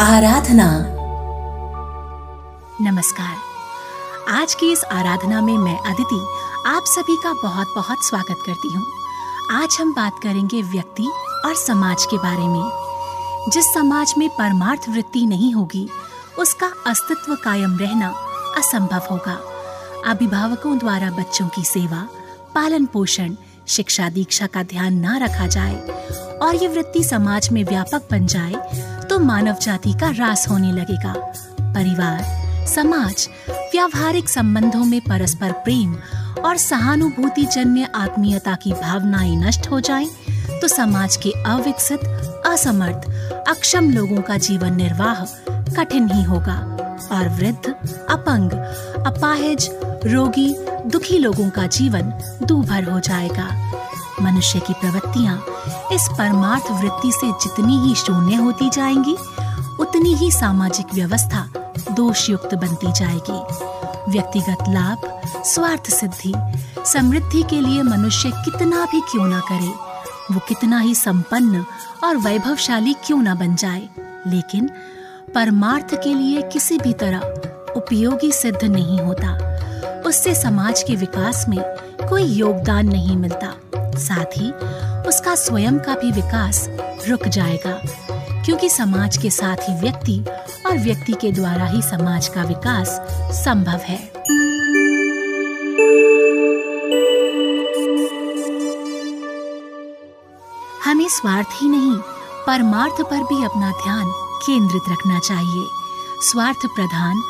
आराधना। नमस्कार। आज की इस आराधना में मैं अदिति आप सभी का बहुत बहुत स्वागत करती हूँ। आज हम बात करेंगे व्यक्ति और समाज के बारे में। जिस समाज में परमार्थ वृत्ति नहीं होगी, उसका अस्तित्व कायम रहना असंभव होगा। अभिभावकों द्वारा बच्चों की सेवा, पालन पोषण, शिक्षा दीक्षा का ध्यान न रखा जाए और ये वृत्ति समाज में व्यापक बन जाए मानव जाति का रास होने लगेगा। परिवार समाज व्यावहारिक संबंधों में परस्पर प्रेम और सहानुभूति जन्य आत्मीयता की भावनाएँ नष्ट हो जाएँ, तो समाज के अविकसित असमर्थ अक्षम लोगों का जीवन निर्वाह कठिन ही होगा और वृद्ध अपंग अपाहिज रोगी दुखी लोगों का जीवन दूभर हो जाएगा। मनुष्य की प्रवृत्तियाँ इस परमार्थ वृत्ति से जितनी ही शून्य होती जाएँगी, उतनी ही सामाजिक व्यवस्था दोष युक्त बनती जाएगी। व्यक्तिगत लाभ, स्वार्थ सिद्धि, समृद्धि के लिए मनुष्य कितना भी क्यों ना करे, वो कितना ही संपन्न और वैभवशाली क्यों ना बन जाए। लेकिन परमार्थ के लिए किसी भी तरह उपयोगी सिद्ध नहीं होता। उससे समाज के विकास में कोई योगदान नहीं मिलता। साथ ही उसका स्वयं का भी विकास रुक जाएगा, क्योंकि समाज के साथ ही व्यक्ति और व्यक्ति के द्वारा ही समाज का विकास संभव है। हमें स्वार्थ ही नहीं, परमार्थ पर भी अपना ध्यान केंद्रित रखना चाहिए। स्वार्थ प्रधान,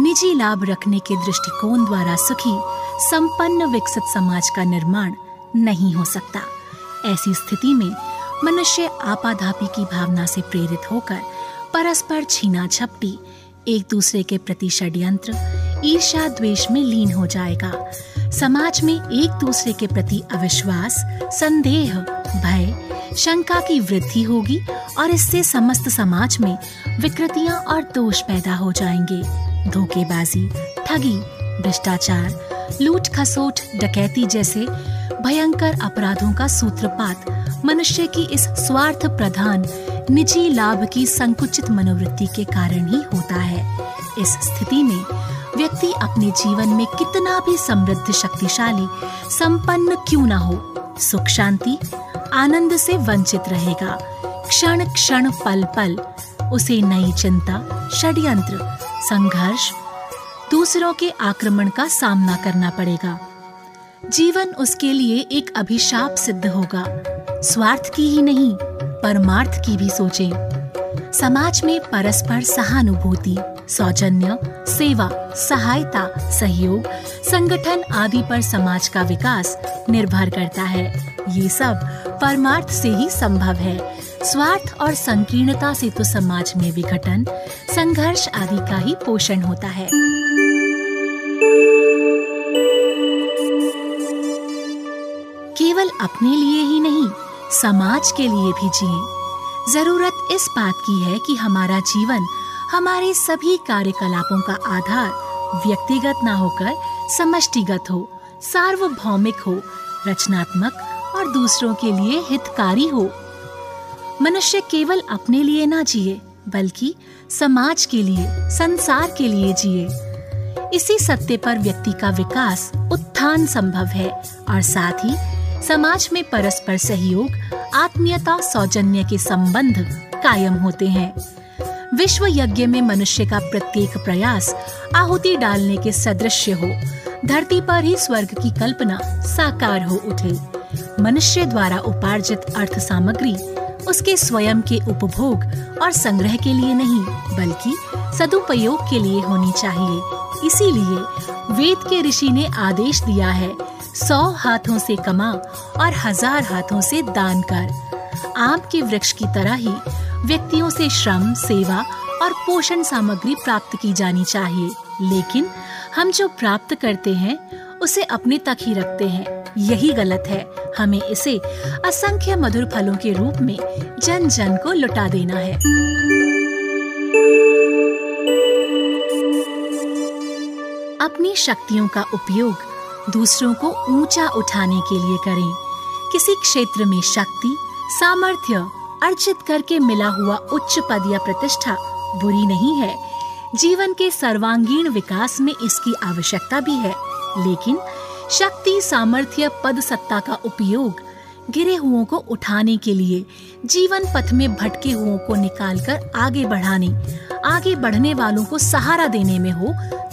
निजी लाभ रखने के दृष्टिकोण द्वारा सुखी, संपन्न, विकसित समाज का निर्माण नहीं हो सकता। ऐसी स्थिति में मनुष्य आपाधापी की भावना से प्रेरित होकर परस्पर छीना झपटी एक दूसरे के प्रति षड्यंत्र ईर्षा द्वेष में लीन हो जाएगा। समाज में एक दूसरे के प्रति अविश्वास, संदेह, भय, शंका की वृद्धि होगी और इससे समस्त समाज में विकृतियाँ और दोष पैदा हो जाएँगे। धोखेबाजी, ठगी, भ्रष्टाचार लूट खसोट, डकैती जैसे भयंकर अपराधों का सूत्रपात मनुष्य की इस स्वार्थ प्रधान, निजी लाभ की संकुचित मनोवृत्ति के कारण ही होता है। इस स्थिति में व्यक्ति अपने जीवन में कितना भी समृद्ध, शक्तिशाली, संपन्न क्यों ना हो, सुख शांति, आनंद से वंचित रहेगा। क्षण क्षण पल पल उसे नई चिंता, षड्यंत्र, संघर्ष दूसरों के आक्रमण का सामना करना पड़ेगा। जीवन उसके लिए एक अभिशाप सिद्ध होगा। स्वार्थ की ही नहीं, परमार्थ की भी सोचें। समाज में परस्पर सहानुभूति, सौजन्य, सेवा, सहायता, सहयोग, संगठन आदि पर समाज का विकास निर्भर करता है। ये सब परमार्थ से ही संभव है। स्वार्थ और संकीर्णता से तो समाज में विघटन, संघर्ष आदि का ही पोषण होता है। अपने लिए ही नहीं, समाज के लिए भी जिए। ज़रूरत इस बात की है कि हमारा जीवन, हमारे सभी कार्यकलापों का आधार व्यक्तिगत ना होकर समष्टिगत हो, सार्वभौमिक हो, रचनात्मक और दूसरों के लिए हितकारी हो। मनुष्य केवल अपने लिए ना जिए, बल्कि समाज के लिए, संसार के लिए जिए। इसी सत्य पर व्यक्ति का विकास उत्थान संभव है और साथ ही समाज में परस्पर सहयोग, आत्मीयता, सौजन्य के संबंध कायम होते हैं। विश्व यज्ञ में मनुष्य का प्रत्येक प्रयास आहुति डालने के सदृश हो। धरती पर ही स्वर्ग की कल्पना साकार हो उठे। मनुष्य द्वारा उपार्जित अर्थ सामग्री उसके स्वयं के उपभोग और संग्रह के लिए नहीं, बल्कि सदुपयोग के लिए होनी चाहिए। इसीलिए वेद के ऋषि ने आदेश दिया है सौ हाथों से कमा और हज़ार हाथों से दान कर। आम के वृक्ष की तरह ही व्यक्तियों से श्रम, सेवा और पोषण सामग्री प्राप्त की जानी चाहिए। लेकिन हम जो प्राप्त करते हैं, उसे अपने तक ही रखते हैं। यही गलत है। हमें इसे असंख्य मधुर फलों के रूप में जन जन को लुटा देना है। अपनी शक्तियों का उपयोग दूसरों को ऊँचा उठाने के लिए करें। किसी क्षेत्र में शक्ति, सामर्थ्य अर्जित करके मिला हुआ उच्च पद या प्रतिष्ठा बुरी नहीं है। जीवन के सर्वांगीण विकास में इसकी आवश्यकता भी है। लेकिन शक्ति, सामर्थ्य, पद, सत्ता का उपयोग गिरे हुओं को उठाने के लिए, जीवन पथ में भटके हुओं को निकालकर आगे बढ़ाने, आगे बढ़ने वालों को सहारा देने में हो,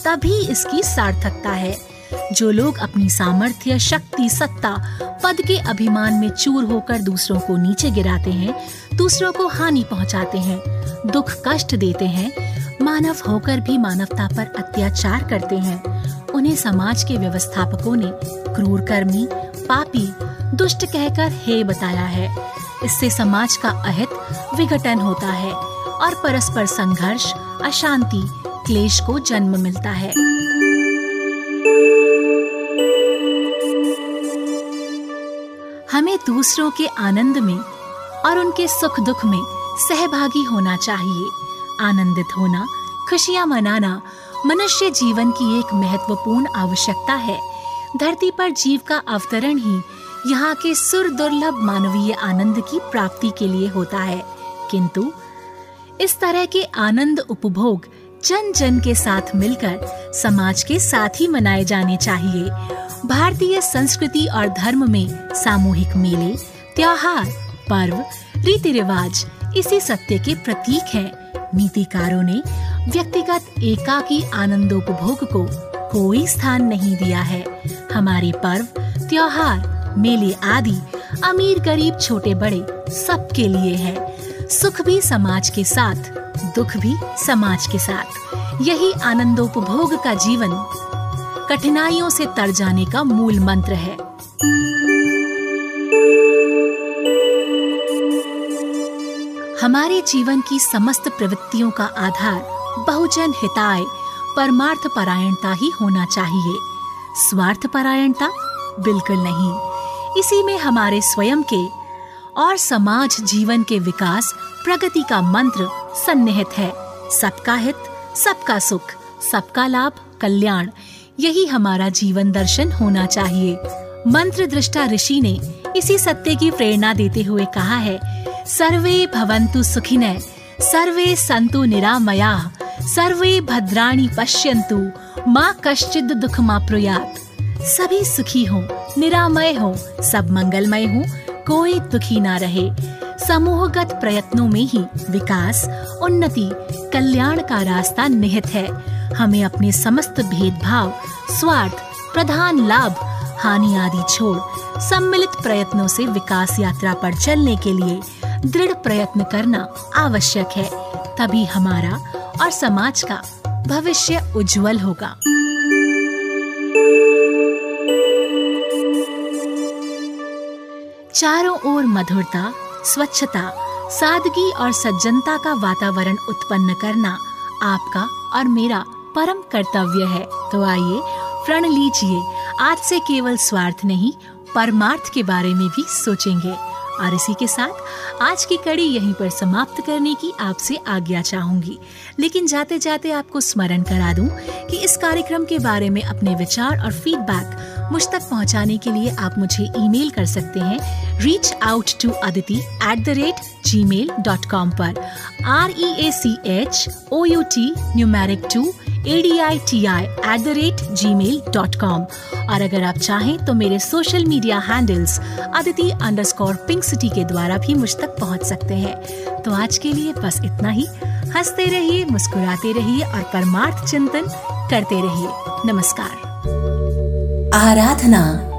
तभी इसकी सार्थकता है। जो लोग अपनी सामर्थ्य शक्ति सत्ता, पद के अभिमान में चूर होकर दूसरों को नीचे गिराते हैं, दूसरों को हानि पहुंचाते हैं, दुख कष्ट देते हैं, मानव होकर भी मानवता पर अत्याचार करते हैं। उन्हें समाज के व्यवस्थापकों ने क्रूर कर्मी पापी, दुष्ट कहकर हे बताया है। इससे समाज का अहित विघटन होता है और परस्पर संघर्ष, अशांति, क्लेश को जन्म मिलता है। हमें दूसरों के आनंद में और उनके सुख दुख में सहभागी होना चाहिए। आनंदित होना, खुशियाँ मनाना मनुष्य जीवन की एक महत्वपूर्ण आवश्यकता है। धरती पर जीव का अवतरण ही यहाँ के सुर दुर्लभ मानवीय आनंद की प्राप्ति के लिए होता है। किंतु इस तरह के आनंद उपभोग जन जन के साथ मिलकर समाज के साथ ही मनाए जाने चाहिए। भारतीय संस्कृति और धर्म में सामूहिक मेले, त्योहार, पर्व रीति रिवाज इसी सत्य के प्रतीक हैं। नीतिकारों ने व्यक्तिगत एकाकी आनंदोपभोग को कोई स्थान नहीं दिया है। हमारे पर्व, त्योहार, मेले आदि अमीर गरीब छोटे बड़े सबके लिए है। सुख भी समाज के साथ, दुख भी समाज के साथ। यही आनंदोपभोग का जीवन कठिनाइयों से तर जाने का मूल मंत्र है। हमारे जीवन की समस्त प्रवृत्तियों का आधार बहुजन हिताय परमार्थ परायणता ही होना चाहिए। स्वार्थ परायणता बिल्कुल नहीं। इसी में हमारे स्वयं के और समाज जीवन के विकास प्रगति का मंत्र सन्निहित है। सबका हित, सबका सुख, सबका लाभ, कल्याण। यही हमारा जीवन दर्शन होना चाहिए। मंत्र दृष्टा ऋषि ने इसी सत्य की प्रेरणा देते हुए कहा है, सर्वे भवन्तु सुखिनः, सर्वे संतु निरामया, सर्वे भद्राणी पश्यन्तु, माँ कश्चिद दुख माप्रुयात सभी सुखी हो, निरामय हो, सब मंगलमय हो, कोई दुखी ना रहे। समूहगत प्रयत्नों में ही विकास, उन्नति, कल्याण का रास्ता निहित है। हमें अपने समस्त भेदभाव, स्वार्थ, प्रधान लाभ, हानि आदि छोड़ सम्मिलित प्रयत्नों से विकास यात्रा पर चलने के लिए दृढ़ प्रयत्न करना आवश्यक है। तभी हमारा और समाज का भविष्य उज्जवल होगा। चारों ओर मधुरता, स्वच्छता, सादगी और सज्जनता का वातावरण उत्पन्न करना आपका और मेरा परम कर्तव्य है। तो आइए, प्रण लीजिए। आज से केवल स्वार्थ नहीं, परमार्थ के बारे में भी सोचेंगे। और इसी के साथ, आज की कड़ी यहीं पर समाप्त करने की आपसे आज्ञा चाहूँगी। लेकिन जाते जाते आपको स्मरण करा दूँ कि इस कार्यक्रम के बारे में अपने विचार और फीडबैक मुझ तक पहुँचाने के लिए आप मुझे ईमेल कर सकते हैं। Reach out to Aditi at the rate Gmail dot com पर। R E A C H O U T numeric two A D I T I at the rate Gmail dot com और अगर आप चाहें तो मेरे social media handles Aditi underscore pink city के द्वारा भी मुझ तक पहुँच सकते हैं। तो आज के लिए बस इतना ही। हँसते रहिए, मुस्कुराते रहिए और परमार्थ चिंतन करते रहिए। नमस्कार। आराधना